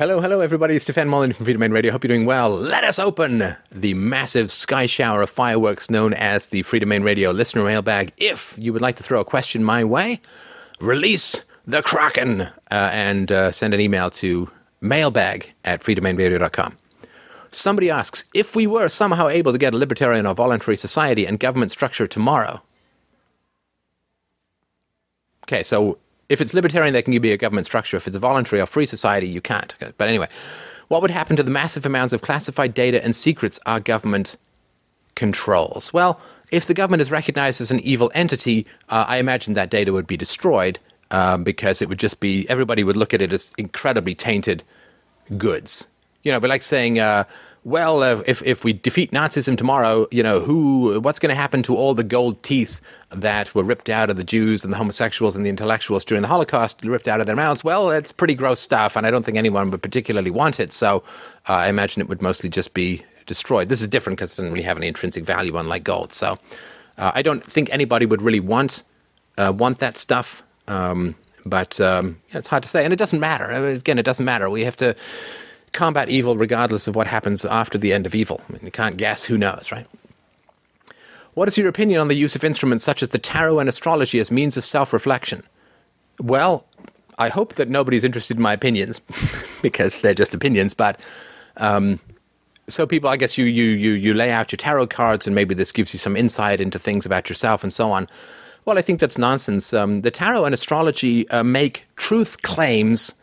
Hello, hello, everybody. It's Stefan Molyneux from Freedomain Radio. Hope you're doing well. Let us open the massive sky shower of fireworks known as the Freedomain Radio listener mailbag. If you would like to throw a question my way, release the Kraken uh, and uh, send an email to mailbag at freedomainradio.com. Somebody asks if we were somehow able to get a libertarian or voluntary society and government structure tomorrow. Okay, so if it's libertarian, there can be a government structure. If it's a voluntary or free society, you can't. But anyway, what would happen to the massive amounts of classified data and secrets our government controls? Well, if the government is recognized as an evil entity, uh, I imagine that data would be destroyed um, because it would just be everybody would look at it as incredibly tainted goods. You know, but like saying, uh, well, uh, if if we defeat Nazism tomorrow, you know, who what's going to happen to all the gold teeth that were ripped out of the Jews and the homosexuals and the intellectuals during the Holocaust, ripped out of their mouths? Well, it's pretty gross stuff, and I don't think anyone would particularly want it. So, uh, I imagine it would mostly just be destroyed. This is different because it doesn't really have any intrinsic value, unlike gold. So, uh, I don't think anybody would really want uh, want that stuff. Um, but um, yeah, it's hard to say, and it doesn't matter. Mean, again, it doesn't matter. We have to combat evil regardless of what happens after the end of evil. I mean, you can't guess, who knows, right? What is your opinion on the use of instruments such as the tarot and astrology as means of self reflection? Well, I hope that nobody's interested in my opinions because they're just opinions, but. Um, so people, I guess you, you you you lay out your tarot cards, and maybe this gives you some insight into things about yourself and so on. Well, I think that's nonsense. Um, the tarot and astrology uh, make truth claims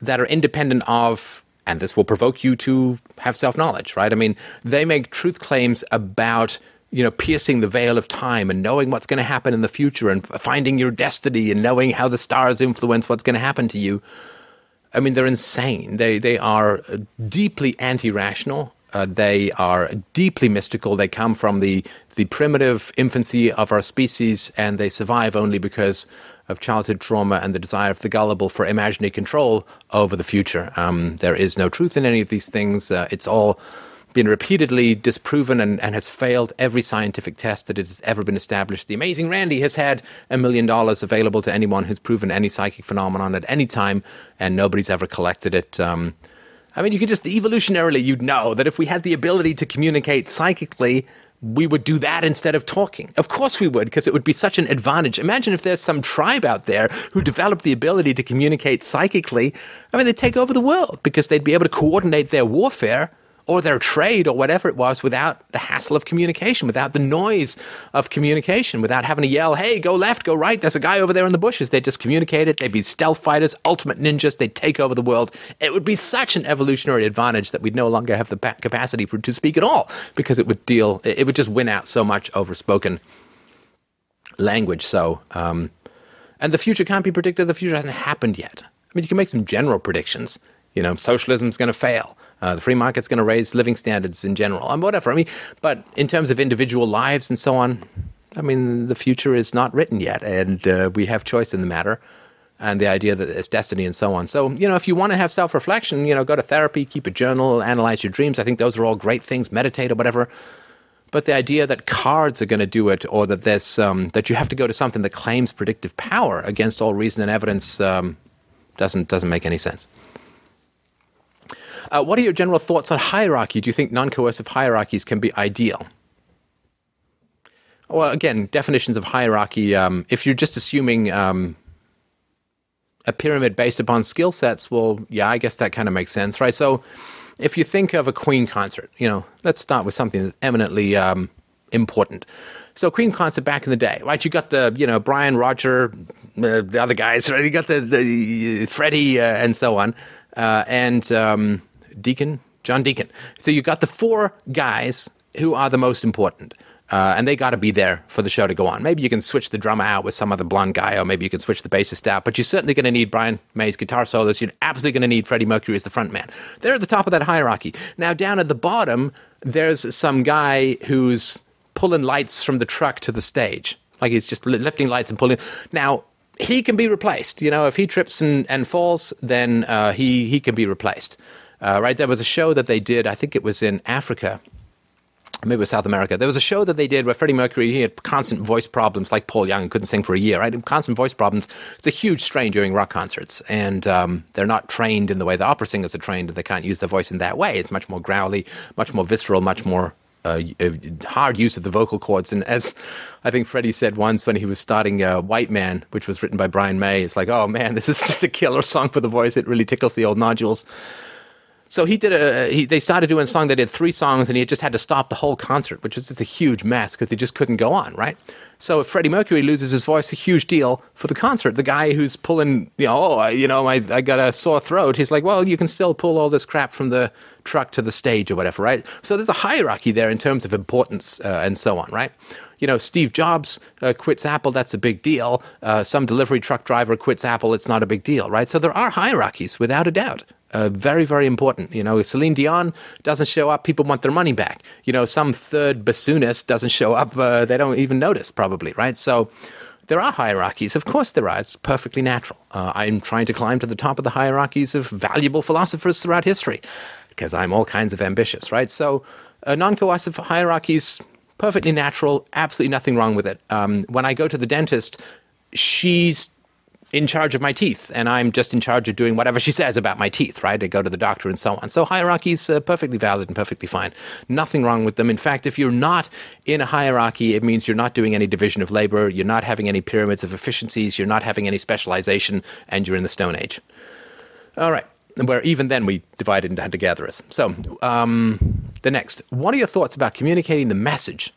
that are independent of and this will provoke you to have self knowledge, right? I mean, they make truth claims about you know piercing the veil of time and knowing what's going to happen in the future and finding your destiny and knowing how the stars influence what's going to happen to you. I mean, they're insane. They they are deeply anti-rational. Uh, they are deeply mystical. They come from the the primitive infancy of our species, and they survive only because of childhood trauma and the desire of the gullible for imaginary control over the future. Um, there is no truth in any of these things. Uh, it's all been repeatedly disproven and, and, has failed every scientific test that it has ever been established. The amazing Randi has had a million dollars available to anyone who's proven any psychic phenomenon at any time, and nobody's ever collected it. Um, I mean, you could just evolutionarily, you'd know that if we had the ability to communicate psychically we would do that instead of talking. Of course we would, because it would be such an advantage. Imagine if there's some tribe out there who developed the ability to communicate psychically. I mean, they'd take over the world because they'd be able to coordinate their warfare or their trade or whatever it was without the hassle of communication, without the noise of communication, without having to yell, hey, go left, go right, there's a guy over there in the bushes. They'd just communicate it. They'd be stealth fighters, ultimate ninjas. They'd take over the world. It would be such an evolutionary advantage that we'd no longer have the capacity for to speak at all because it would deal, it would just win out so much over spoken language. So, um, and the future can't be predicted. The future hasn't happened yet. I mean, you can make some general predictions. You know, socialism's going to fail. Uh, the free market's going to raise living standards in general, and whatever. I mean, but in terms of individual lives and so on, I mean, the future is not written yet, and uh, we have choice in the matter, and the idea that it's destiny and so on. So, you know, if you want to have self reflection, you know, go to therapy, keep a journal, analyze your dreams. I think those are all great things. Meditate or whatever. But the idea that cards are going to do it, or that there's um, that you have to go to something that claims predictive power against all reason and evidence, um, doesn't doesn't make any sense. Uh, what are your general thoughts on hierarchy? Do you think non coercive hierarchies can be ideal? Well, again, definitions of hierarchy. Um, if you're just assuming um, a pyramid based upon skill sets, well, yeah, I guess that kind of makes sense, right? So, if you think of a Queen concert, you know, let's start with something that's eminently um, important. So, Queen concert back in the day, right? You got the, you know, Brian, Roger, uh, the other guys, right? You got the, the Freddie, uh, and so on, uh, and um, Deacon, John Deacon. So you've got the four guys who are the most important. Uh, and they got to be there for the show to go on. Maybe you can switch the drummer out with some other blonde guy, or maybe you can switch the bassist out. But you're certainly going to need Brian May's guitar solos. You're absolutely going to need Freddie Mercury as the front man. They're at the top of that hierarchy. Now, down at the bottom, there's some guy who's pulling lights from the truck to the stage. Like he's just lifting lights and pulling. Now, he can be replaced. You know, if he trips and, and falls, then uh, he, he can be replaced. Uh, right, there was a show that they did. I think it was in Africa, maybe it was South America. There was a show that they did where Freddie Mercury he had constant voice problems, like Paul Young, couldn't sing for a year. Right, constant voice problems. It's a huge strain during rock concerts, and um, they're not trained in the way the opera singers are trained. And they can't use their voice in that way. It's much more growly, much more visceral, much more uh, hard use of the vocal cords. And as I think Freddie said once when he was starting uh, White Man, which was written by Brian May, it's like, oh man, this is just a killer song for the voice. It really tickles the old nodules. So he did a. He, they started doing a song. They did three songs, and he just had to stop the whole concert, which is just a huge mess because he just couldn't go on, right? So if Freddie Mercury loses his voice, a huge deal for the concert. The guy who's pulling, you know, oh, I, you know, I, I got a sore throat. He's like, well, you can still pull all this crap from the truck to the stage or whatever, right? So there's a hierarchy there in terms of importance uh, and so on, right? You know, Steve Jobs uh, quits Apple, that's a big deal. Uh, some delivery truck driver quits Apple, it's not a big deal, right? So there are hierarchies, without a doubt. Uh, very, very important. You know, Celine Dion doesn't show up, people want their money back. You know, some third bassoonist doesn't show up, uh, they don't even notice, probably, right? So there are hierarchies. Of course, there are. It's perfectly natural. Uh, I'm trying to climb to the top of the hierarchies of valuable philosophers throughout history because I'm all kinds of ambitious, right? So, uh, non coercive hierarchies, perfectly natural, absolutely nothing wrong with it. Um, when I go to the dentist, she's in charge of my teeth, and I'm just in charge of doing whatever she says about my teeth, right? I go to the doctor and so on. So hierarchy is uh, perfectly valid and perfectly fine. Nothing wrong with them. In fact, if you're not in a hierarchy, it means you're not doing any division of labor, you're not having any pyramids of efficiencies, you're not having any specialization, and you're in the Stone Age. All right. Where even then we divided into hunter gatherers. So, um, the next. What are your thoughts about communicating the message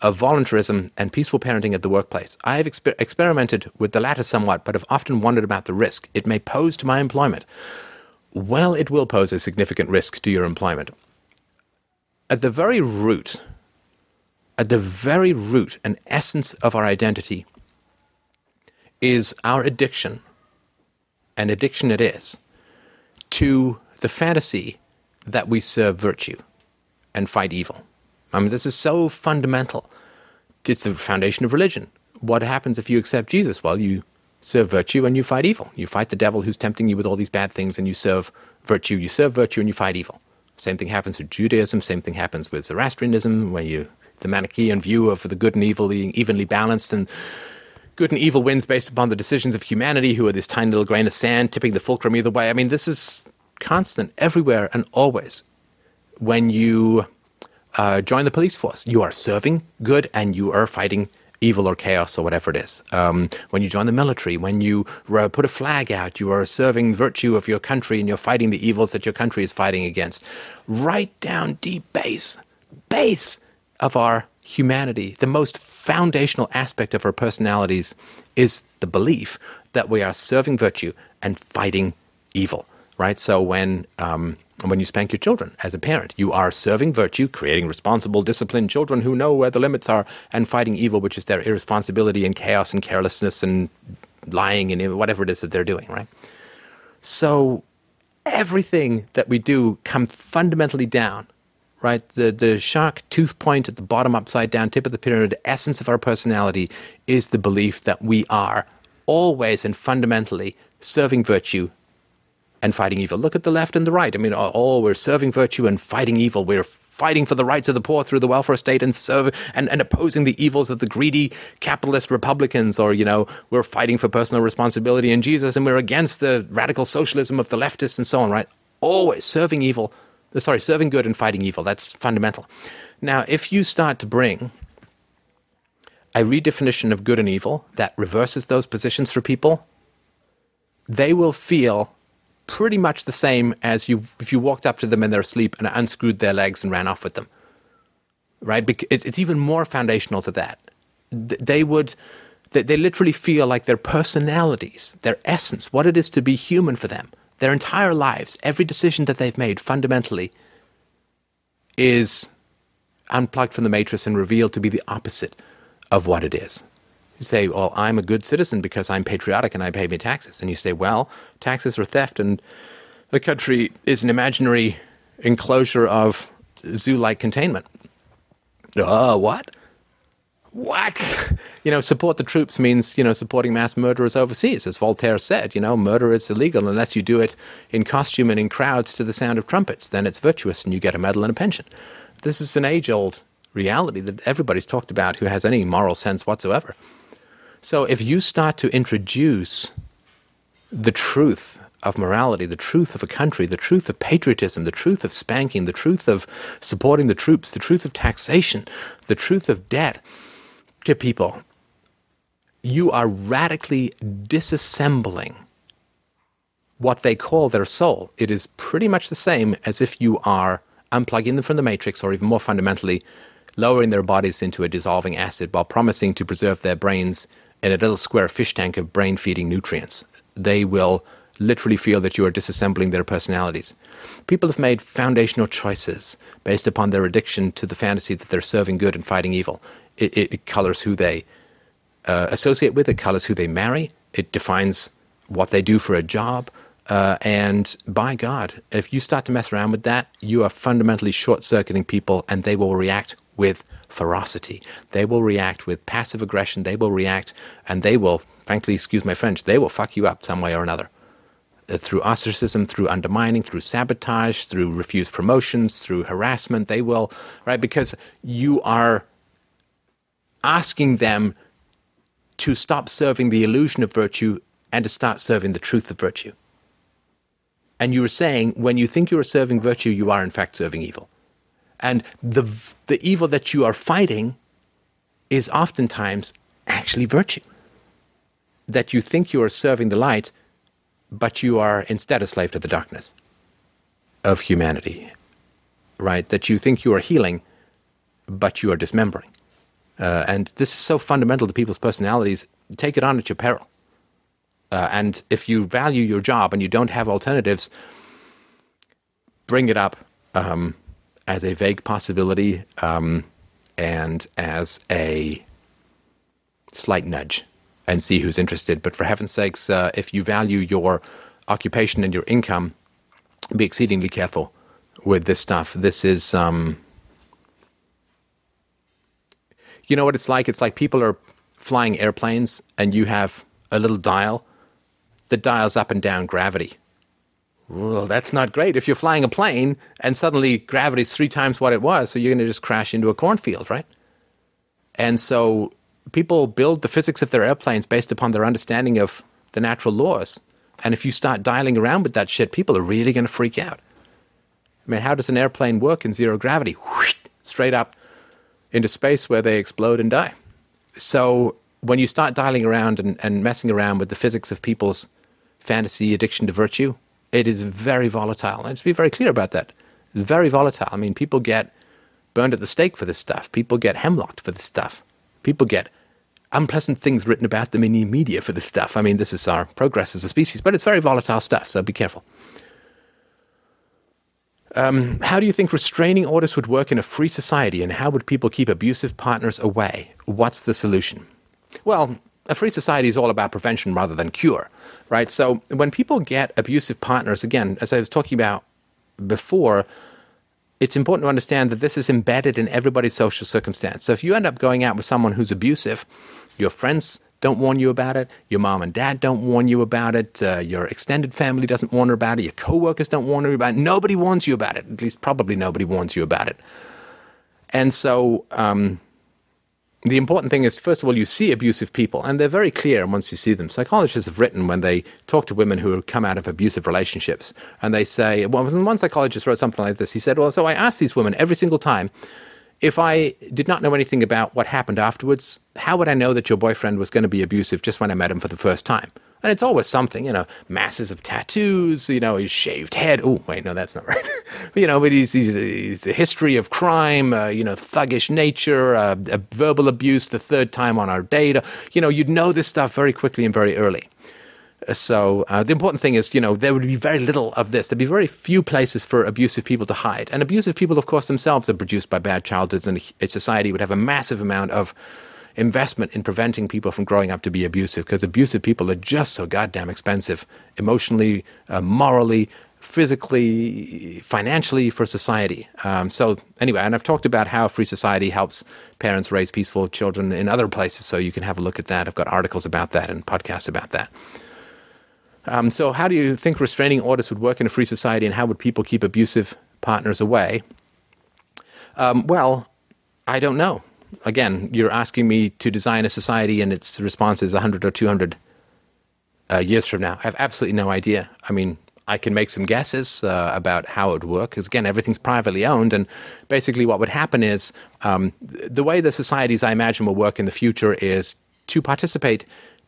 of voluntarism and peaceful parenting at the workplace. I have exper- experimented with the latter somewhat, but have often wondered about the risk it may pose to my employment. Well, it will pose a significant risk to your employment. At the very root, at the very root and essence of our identity is our addiction, and addiction it is, to the fantasy that we serve virtue and fight evil. I mean, this is so fundamental. It's the foundation of religion. What happens if you accept Jesus? Well, you serve virtue and you fight evil. You fight the devil who's tempting you with all these bad things, and you serve virtue. You serve virtue and you fight evil. Same thing happens with Judaism. Same thing happens with Zoroastrianism, where you the Manichaean view of the good and evil being evenly balanced, and good and evil wins based upon the decisions of humanity, who are this tiny little grain of sand tipping the fulcrum either way. I mean, this is constant everywhere and always. When you uh, join the police force. You are serving good and you are fighting evil or chaos or whatever it is. Um, when you join the military, when you uh, put a flag out, you are serving virtue of your country and you're fighting the evils that your country is fighting against. Right down deep base, base of our humanity, the most foundational aspect of our personalities is the belief that we are serving virtue and fighting evil. Right. So when um, when you spank your children as a parent. You are serving virtue, creating responsible, disciplined children who know where the limits are, and fighting evil, which is their irresponsibility and chaos and carelessness and lying and whatever it is that they're doing, right? So everything that we do comes fundamentally down, right? The, the shark tooth point at the bottom upside down tip of the pyramid, the essence of our personality is the belief that we are always and fundamentally serving virtue and fighting evil. Look at the left and the right. I mean, oh, oh, we're serving virtue and fighting evil. We're fighting for the rights of the poor through the welfare state and serve and, and opposing the evils of the greedy capitalist Republicans, or you know, we're fighting for personal responsibility in Jesus and we're against the radical socialism of the leftists and so on, right? Always serving evil, uh, sorry, serving good and fighting evil. That's fundamental. Now, if you start to bring a redefinition of good and evil that reverses those positions for people, they will feel pretty much the same as you if you walked up to them in their sleep and unscrewed their legs and ran off with them. Right? It's even more foundational to that. They would, they literally feel like their personalities, their essence, what it is to be human for them, their entire lives, every decision that they've made fundamentally is unplugged from the matrix and revealed to be the opposite of what it is. You say, well, I'm a good citizen because I'm patriotic and I pay my taxes. And you say, well, taxes are theft and the country is an imaginary enclosure of zoo like containment. Oh, what? What? You know, support the troops means, you know, supporting mass murderers overseas. As Voltaire said, you know, murder is illegal unless you do it in costume and in crowds to the sound of trumpets. Then it's virtuous and you get a medal and a pension. This is an age old reality that everybody's talked about who has any moral sense whatsoever. So if you start to introduce the truth of morality, the truth of a country, the truth of patriotism, the truth of spanking, the truth of supporting the troops, the truth of taxation, the truth of debt to people, you are radically disassembling what they call their soul. It is pretty much the same as if you are unplugging them from the matrix, or even more fundamentally, lowering their bodies into a dissolving acid while promising to preserve their brains in a little square fish tank of brain feeding nutrients. They will literally feel that you are disassembling their personalities. People have made foundational choices based upon their addiction to the fantasy that they're serving good and fighting evil. It, it, colors who they uh, associate with, it colors who they marry, it defines what they do for a job. Uh, and by God, if you start to mess around with that, you are fundamentally short circuiting people and they will react with ferocity. They will react with passive aggression. They will react and they will, frankly, excuse my French, they will fuck you up some way or another. Uh, through ostracism, through undermining, through sabotage, through refused promotions, through harassment. They will, right? Because you are asking them to stop serving the illusion of virtue and to start serving the truth of virtue. And you were saying when you think you are serving virtue, you are in fact serving evil. And the, the evil that you are fighting is oftentimes actually virtue. That you think you are serving the light, but you are instead a slave to the darkness of humanity, right? That you think you are healing, but you are dismembering. Uh, and this is so fundamental to people's personalities. Take it on at your peril. Uh, and if you value your job and you don't have alternatives, bring it up um, as a vague possibility um, and as a slight nudge and see who's interested. But for heaven's sakes, uh, if you value your occupation and your income, be exceedingly careful with this stuff. This is, um, you know what it's like? It's like people are flying airplanes and you have a little dial that dials up and down gravity. Well, that's not great. If you're flying a plane and suddenly gravity's three times what it was, so you're going to just crash into a cornfield, right? And so people build the physics of their airplanes based upon their understanding of the natural laws. And if you start dialing around with that shit, people are really going to freak out. I mean, how does an airplane work in zero gravity? Whoosh, straight up into space where they explode and die. So when you start dialing around and, and messing around with the physics of people's fantasy addiction to virtue, it is very volatile. And to be very clear about that, it's very volatile. I mean, people get burned at the stake for this stuff. People get hemlocked for this stuff. People get unpleasant things written about them in the media for this stuff. I mean, this is our progress as a species, but it's very volatile stuff, so be careful. Um, how do you think restraining orders would work in a free society, and how would people keep abusive partners away? What's the solution? Well, a free society is all about prevention rather than cure, right? So when people get abusive partners, again, as I was talking about before, it's important to understand that this is embedded in everybody's social circumstance. So if you end up going out with someone who's abusive, your friends don't warn you about it, your mom and dad don't warn you about it, uh, your extended family doesn't warn you about it, your coworkers don't warn you about it, nobody warns you about it. At least probably nobody warns you about it. And so um, the important thing is, first of all, you see abusive people, and they're very clear once you see them. Psychologists have written when they talk to women who come out of abusive relationships, and they say, well, one psychologist wrote something like this. He said, well, so I asked these women every single time, if I did not know anything about what happened afterwards, how would I know that your boyfriend was going to be abusive just when I met him for the first time? And it's always something, you know, masses of tattoos, you know, his shaved head. Oh, wait, no, that's not right. you know, but he's, he's, he's, a history of crime, uh, you know, thuggish nature, uh, verbal abuse the third time on our date. You know, you'd know this stuff very quickly and very early. So uh, the important thing is, you know, there would be very little of this. There'd be very few places for abusive people to hide. And abusive people, of course, themselves are produced by bad childhoods, and a society would have a massive amount of investment in preventing people from growing up to be abusive because abusive people are just so goddamn expensive emotionally, uh, morally, physically, financially for society. Um, so, anyway, and I've talked about how Free Society helps parents raise peaceful children in other places, so you can have a look at that. I've got articles about that and podcasts about that. Um, so, how do you think restraining orders would work in a free society, and how would people keep abusive partners away? Um, well, I don't know. Again, you're asking me to design a society and its response is 100 or 200 uh, years from now. I have absolutely no idea. I mean, I can make some guesses uh, about how it would work because, again, everything's privately owned. And basically, what would happen is um, the way the societies I imagine will work in the future is to participate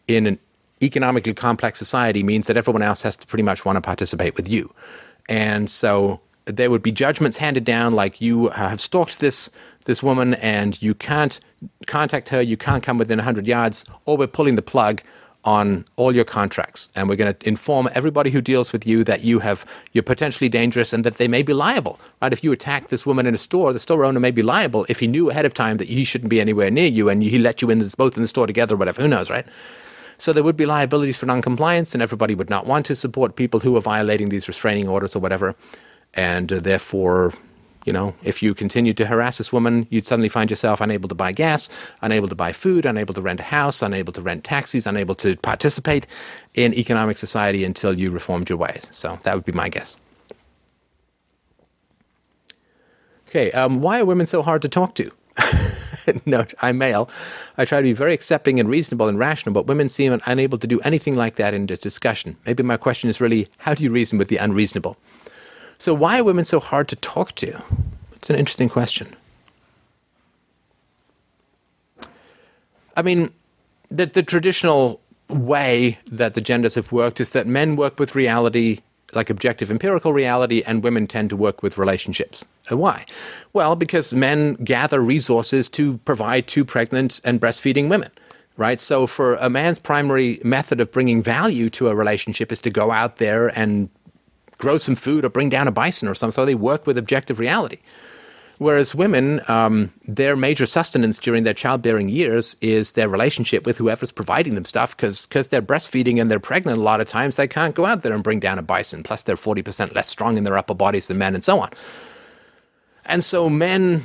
in an economically complex society means that everyone else has to pretty much want to participate with you. And so there would be judgments handed down like you have stalked this this woman and you can't contact her, you can't come within 100 yards, or we're pulling the plug on all your contracts. And we're going to inform everybody who deals with you that you have you're potentially dangerous and that they may be liable right? If you attack this woman in a store the store owner may be liable if he knew ahead of time that he shouldn't be anywhere near you and he let you in both in the store together whatever who knows right? So there would be liabilities for noncompliance and everybody would not want to support people who are violating these restraining orders or whatever. And uh, therefore you know, if you continued to harass this woman, you'd suddenly find yourself unable to buy gas, unable to buy food, unable to rent a house, unable to rent taxis, unable to participate in economic society until you reformed your ways. So that would be my guess. Okay, um, why are women so hard to talk to? no, I'm male. I try to be very accepting and reasonable and rational, but women seem unable to do anything like that in the discussion. Maybe my question is really how do you reason with the unreasonable? So, why are women so hard to talk to? It's an interesting question. I mean, the, the traditional way that the genders have worked is that men work with reality, like objective empirical reality, and women tend to work with relationships. Why? Well, because men gather resources to provide to pregnant and breastfeeding women right? So, for a man's primary method of bringing value to a relationship is to go out there and grow some food or bring down a bison or something. So they work with objective reality. Whereas women, um, their major sustenance during their childbearing years is their relationship with whoever's providing them stuff because they're breastfeeding and they're pregnant a lot of times, they can't go out there and bring down a bison. Plus, they're 40% less strong in their upper bodies than men and so on. And so men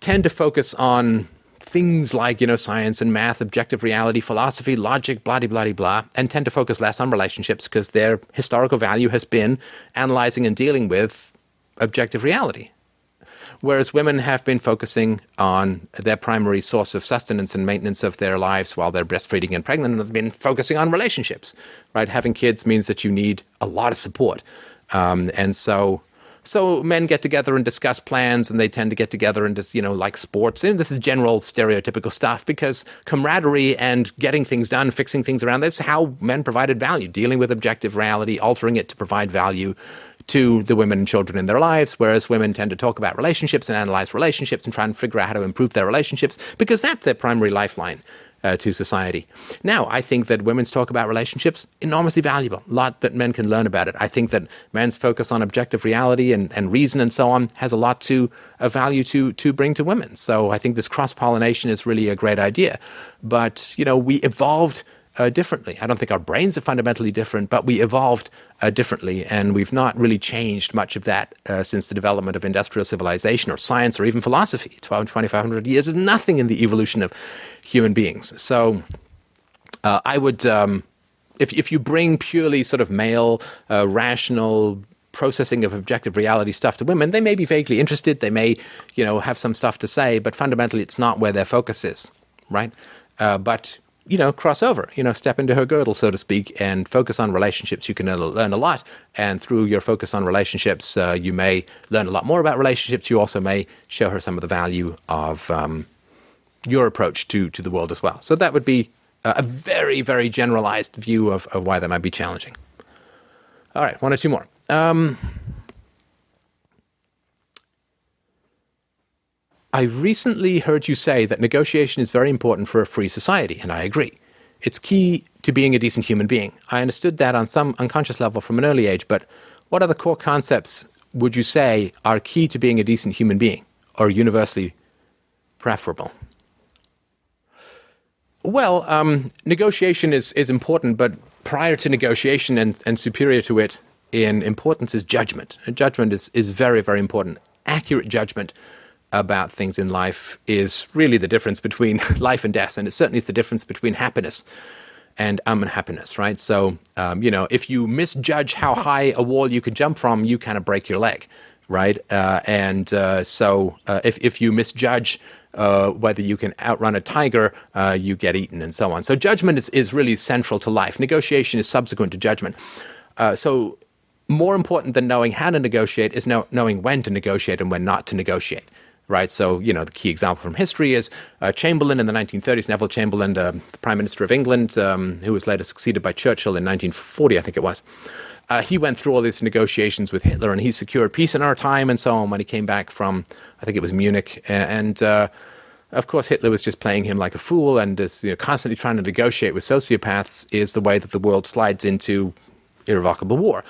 tend to focus on things like, you know, science and math, objective reality, philosophy, logic, blah, blah, blah, blah, and tend to focus less on relationships because their historical value has been analyzing and dealing with objective reality. Whereas women have been focusing on their primary source of sustenance and maintenance of their lives while they're breastfeeding and pregnant and have been focusing on relationships, right? Having kids means that you need a lot of support. Um, and so so men get together and discuss plans, and they tend to get together and just, you know, like sports. And this is general stereotypical stuff because camaraderie and getting things done, fixing things around, that's how men provided value, dealing with objective reality, altering it to provide value to the women and children in their lives, whereas women tend to talk about relationships and analyze relationships and try and figure out how to improve their relationships because that's their primary lifeline uh, to society. Now, I think that women's talk about relationships enormously valuable. A lot that men can learn about it. I think that men's focus on objective reality and, and reason and so on has a lot to a value to to bring to women. So I think this cross pollination is really a great idea. But you know, we evolved uh, differently. I don't think our brains are fundamentally different, but we evolved uh, differently, and we've not really changed much of that uh, since the development of industrial civilization or science or even philosophy. 12, 2,500 years is nothing in the evolution of human beings. So uh, I would, um, if, if you bring purely sort of male, uh, rational, processing of objective reality stuff to women, they may be vaguely interested. They may, you know, have some stuff to say, but fundamentally, it's not where their focus is, right? Uh, but you know, cross over, you know, step into her girdle, so to speak, and focus on relationships. You can learn a lot. And through your focus on relationships, uh, you may learn a lot more about relationships. You also may show her some of the value of um, your approach to, to the world as well. So that would be a very, very generalized view of, of why that might be challenging. All right, one or two more. Um, I recently heard you say that negotiation is very important for a free society, and I agree. It's key to being a decent human being. I understood that on some unconscious level from an early age, but what other core concepts would you say are key to being a decent human being or universally preferable? Well, um, negotiation is, is important, but prior to negotiation and, and superior to it in importance is judgment. And judgment is, is very, very important. Accurate judgment about things in life is really the difference between life and death, and it certainly is the difference between happiness and unhappiness, right? So, um, you know, if you misjudge how high a wall you can jump from, you kind of break your leg, right? Uh, and uh, so, uh, if if you misjudge uh, whether you can outrun a tiger, uh, you get eaten, and so on. So judgment is, is really central to life. Negotiation is subsequent to judgment. Uh, so more important than knowing how to negotiate is know, knowing when to negotiate and when not to negotiate. Right, so you know the key example from history is uh, Chamberlain in the 1930s. Neville Chamberlain, uh, the Prime Minister of England, um, who was later succeeded by Churchill in 1940, I think it was. Uh, he went through all these negotiations with Hitler, and he secured peace in our time and so on. When he came back from, I think it was Munich, and uh, of course Hitler was just playing him like a fool, and is you know, constantly trying to negotiate with sociopaths is the way that the world slides into irrevocable war.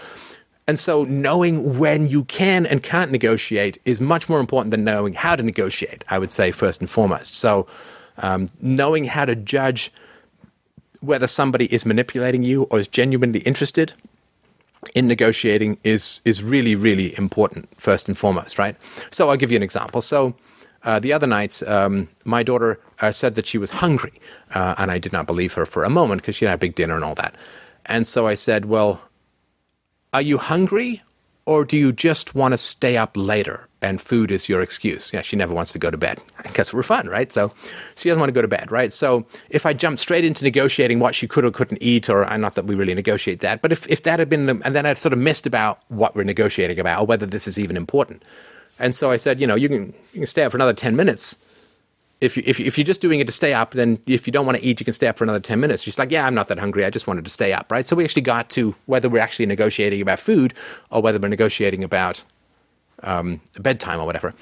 And so knowing when you can and can't negotiate is much more important than knowing how to negotiate, I would say, first and foremost. So um, knowing how to judge whether somebody is manipulating you or is genuinely interested in negotiating is is really really important first and foremost right? So i'll give you an example. So uh, the other night um, my daughter uh, said that she was hungry uh, and i did not believe her for a moment because she had a big dinner and all that. And so i said well are you hungry or do you just want to stay up later and food is your excuse? Yeah, she never wants to go to bed because we're fun, right? So she doesn't want to go to bed, right? So if I jumped straight into negotiating what she could or couldn't eat, or uh, not that we really negotiate that, but if, if that had been, and then I'd sort of missed about what we're negotiating about or whether this is even important. And so I said, you know, you can, you can stay up for another 10 minutes if you if, if you're just doing it to stay up, then if you don't want to eat, you can stay up for another ten minutes. She's like, yeah, I'm not that hungry. I just wanted to stay up, right? So we actually got to whether we're actually negotiating about food or whether we're negotiating about um, bedtime or whatever.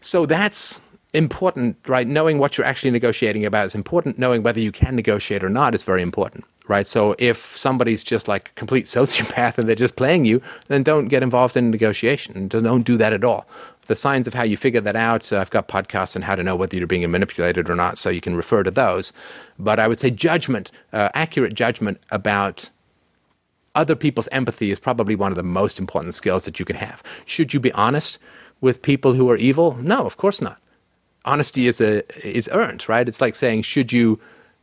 So that's important, right? Knowing what you're actually negotiating about is important. Knowing whether you can negotiate or not is very important, right? So if somebody's just like a complete sociopath and they're just playing you, then don't get involved in negotiation. Don't do that at all the signs of how you figure that out, uh, I've got podcasts on how to know whether you're being manipulated or not, so you can refer to those. But I would say judgment, uh, accurate judgment about other people's empathy is probably one of the most important skills that you can have. Should you be honest with people who are evil? No, of course not. Honesty is a is earned, right? It's like saying, should you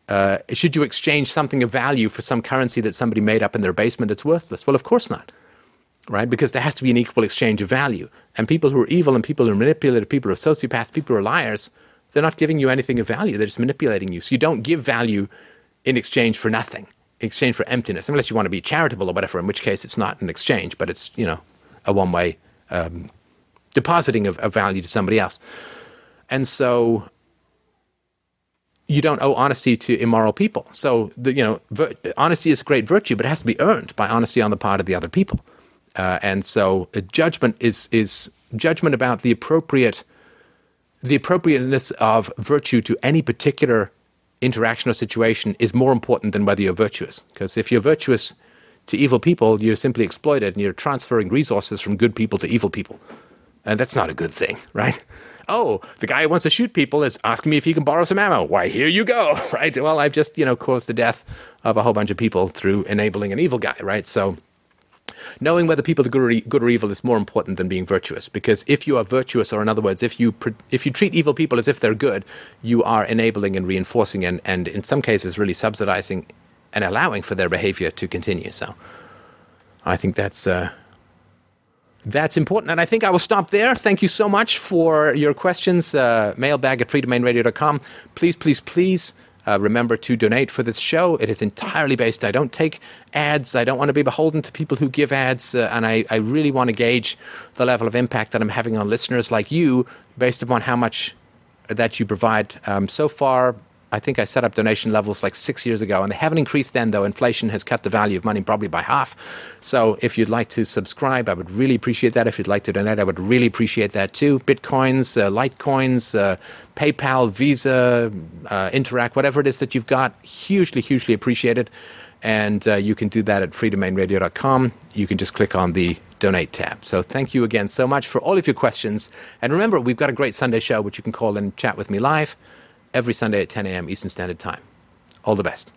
uh, should you exchange something of value for some currency that somebody made up in their basement that's worthless? Well, of course not right? Because there has to be an equal exchange of value. And people who are evil and people who are manipulative, people who are sociopaths, people who are liars, they're not giving you anything of value. They're just manipulating you. So you don't give value in exchange for nothing, in exchange for emptiness, unless you want to be charitable or whatever, in which case it's not an exchange, but it's, you know, a one way um, depositing of, of value to somebody else. And so you don't owe honesty to immoral people. So, the, you know, vir- honesty is a great virtue, but it has to be earned by honesty on the part of the other people. Uh, and so judgment is is judgment about the appropriate the appropriateness of virtue to any particular interaction or situation is more important than whether you're virtuous. Because if you're virtuous to evil people, you're simply exploited and you're transferring resources from good people to evil people. And that's not a good thing, right? Oh, the guy who wants to shoot people is asking me if he can borrow some ammo. Why, here you go, right? Well, I've just, you know, caused the death of a whole bunch of people through enabling an evil guy, right? So knowing whether people are good or, good or evil is more important than being virtuous. Because if you are virtuous, or in other words, if you if you treat evil people as if they're good, you are enabling and reinforcing, and, and in some cases, really subsidizing and allowing for their behavior to continue. So, I think that's. Uh, that's important. And I think I will stop there. Thank you so much for your questions. Uh, mailbag at freedomainradio.com. Please, please, please uh, remember to donate for this show. It is entirely based. I don't take ads. I don't want to be beholden to people who give ads. Uh, and I, I really want to gauge the level of impact that I'm having on listeners like you based upon how much that you provide. Um, so far, I think I set up donation levels like six years ago, and they haven't increased then, though inflation has cut the value of money probably by half. So if you'd like to subscribe, I would really appreciate that. If you'd like to donate, I would really appreciate that too. Bitcoins, uh, Litecoins, uh, PayPal, Visa, uh, Interac, whatever it is that you've got, hugely, hugely appreciated. And uh, you can do that at freedomainradio.com. You can just click on the donate tab. So thank you again so much for all of your questions. And remember, we've got a great Sunday show, which you can call and chat with me live every Sunday at 10 a.m. Eastern Standard Time. All the best.